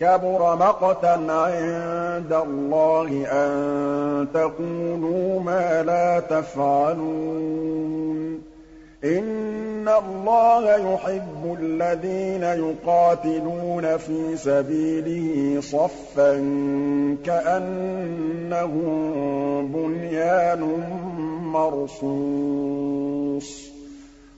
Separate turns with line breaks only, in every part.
كَبُرَ مَقْتًا عِندَ اللَّهِ أَن تَقُولُوا مَا لَا تَفْعَلُونَ ۗ إِنَّ اللَّهَ يُحِبُّ الَّذِينَ يُقَاتِلُونَ فِي سَبِيلِهِ صَفًّا كَأَنَّهُم بُنْيَانٌ مَّرْصُوصٌ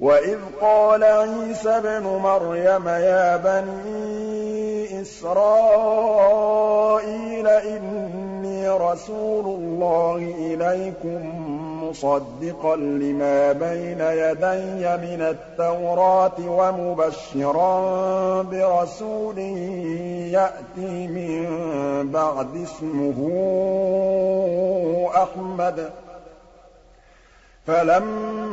وَإِذْ قَالَ عِيسَى ابْنُ مَرْيَمَ يَا بَنِي إِسْرَائِيلَ إِنِّي رَسُولُ اللَّهِ إِلَيْكُم مُّصَدِّقًا لِّمَا بَيْنَ يَدَيَّ مِنَ التَّوْرَاةِ وَمُبَشِّرًا بِرَسُولٍ يَأْتِي مِن بَعْدِي اسْمُهُ أَحْمَدُ فَلَمَّا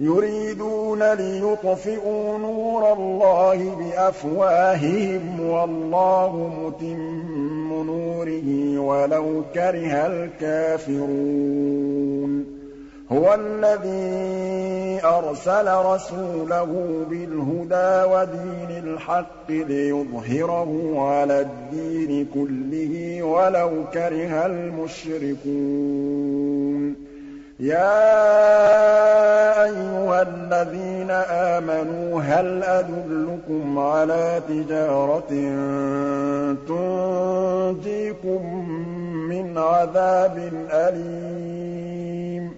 يُرِيدُونَ لِيُطْفِئُوا نُورَ اللَّهِ بِأَفْوَاهِهِمْ وَاللَّهُ مُتِمُّ نُورِهِ وَلَوْ كَرِهَ الْكَافِرُونَ هُوَ الَّذِي أَرْسَلَ رَسُولَهُ بِالْهُدَىٰ وَدِينِ الْحَقِّ لِيُظْهِرَهُ عَلَى الدِّينِ كُلِّهِ وَلَوْ كَرِهَ الْمُشْرِكُونَ يَا أَيُّهَا الَّذِينَ آمَنُوا هَلْ أَدُلُّكُمْ عَلَىٰ تِجَارَةٍ تُنجِيكُم مِّنْ عَذَابٍ أَلِيمٍ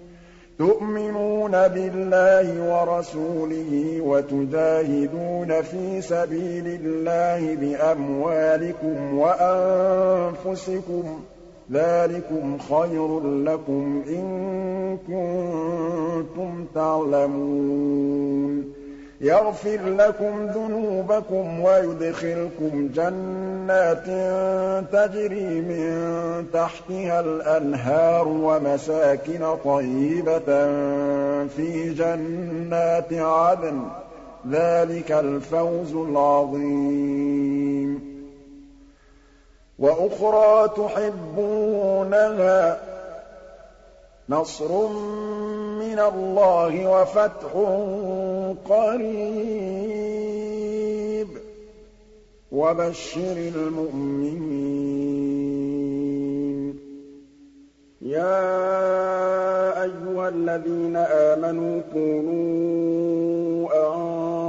تُؤْمِنُونَ بِاللَّهِ وَرَسُولِهِ وَتُجَاهِدُونَ فِي سَبِيلِ اللَّهِ بِأَمْوَالِكُمْ وَأَنفُسِكُمْ ۚ ذَٰلِكُمْ خَيْرٌ لَّكُمْ إِن كُنتُمْ تَعْلَمُونَ يَغْفِرْ لَكُمْ ذُنُوبَكُمْ وَيُدْخِلْكُمْ جَنَّاتٍ تَجْرِي مِن تَحْتِهَا الْأَنْهَارُ وَمَسَاكِنَ طَيِّبَةً فِي جَنَّاتِ عَدْنٍ ۚ ذَٰلِكَ الْفَوْزُ الْعَظِيمُ وَأُخْرَىٰ تُحِبُّونَهَا ۖ نَصْرٌ مِّنَ اللَّهِ وَفَتْحٌ قَرِيبٌ ۗ وَبَشِّرِ الْمُؤْمِنِينَ يَا أَيُّهَا الَّذِينَ آمَنُوا كُونُوا أَنفُسَكُمْ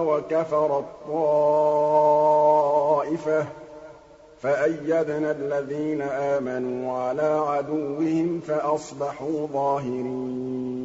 وكفر الطائفة فَأَيَّدْنَا الَّذِينَ آمَنُوا عَلَىٰ عَدُوِّهِمْ فَأَصْبَحُوا ظَاهِرِينَ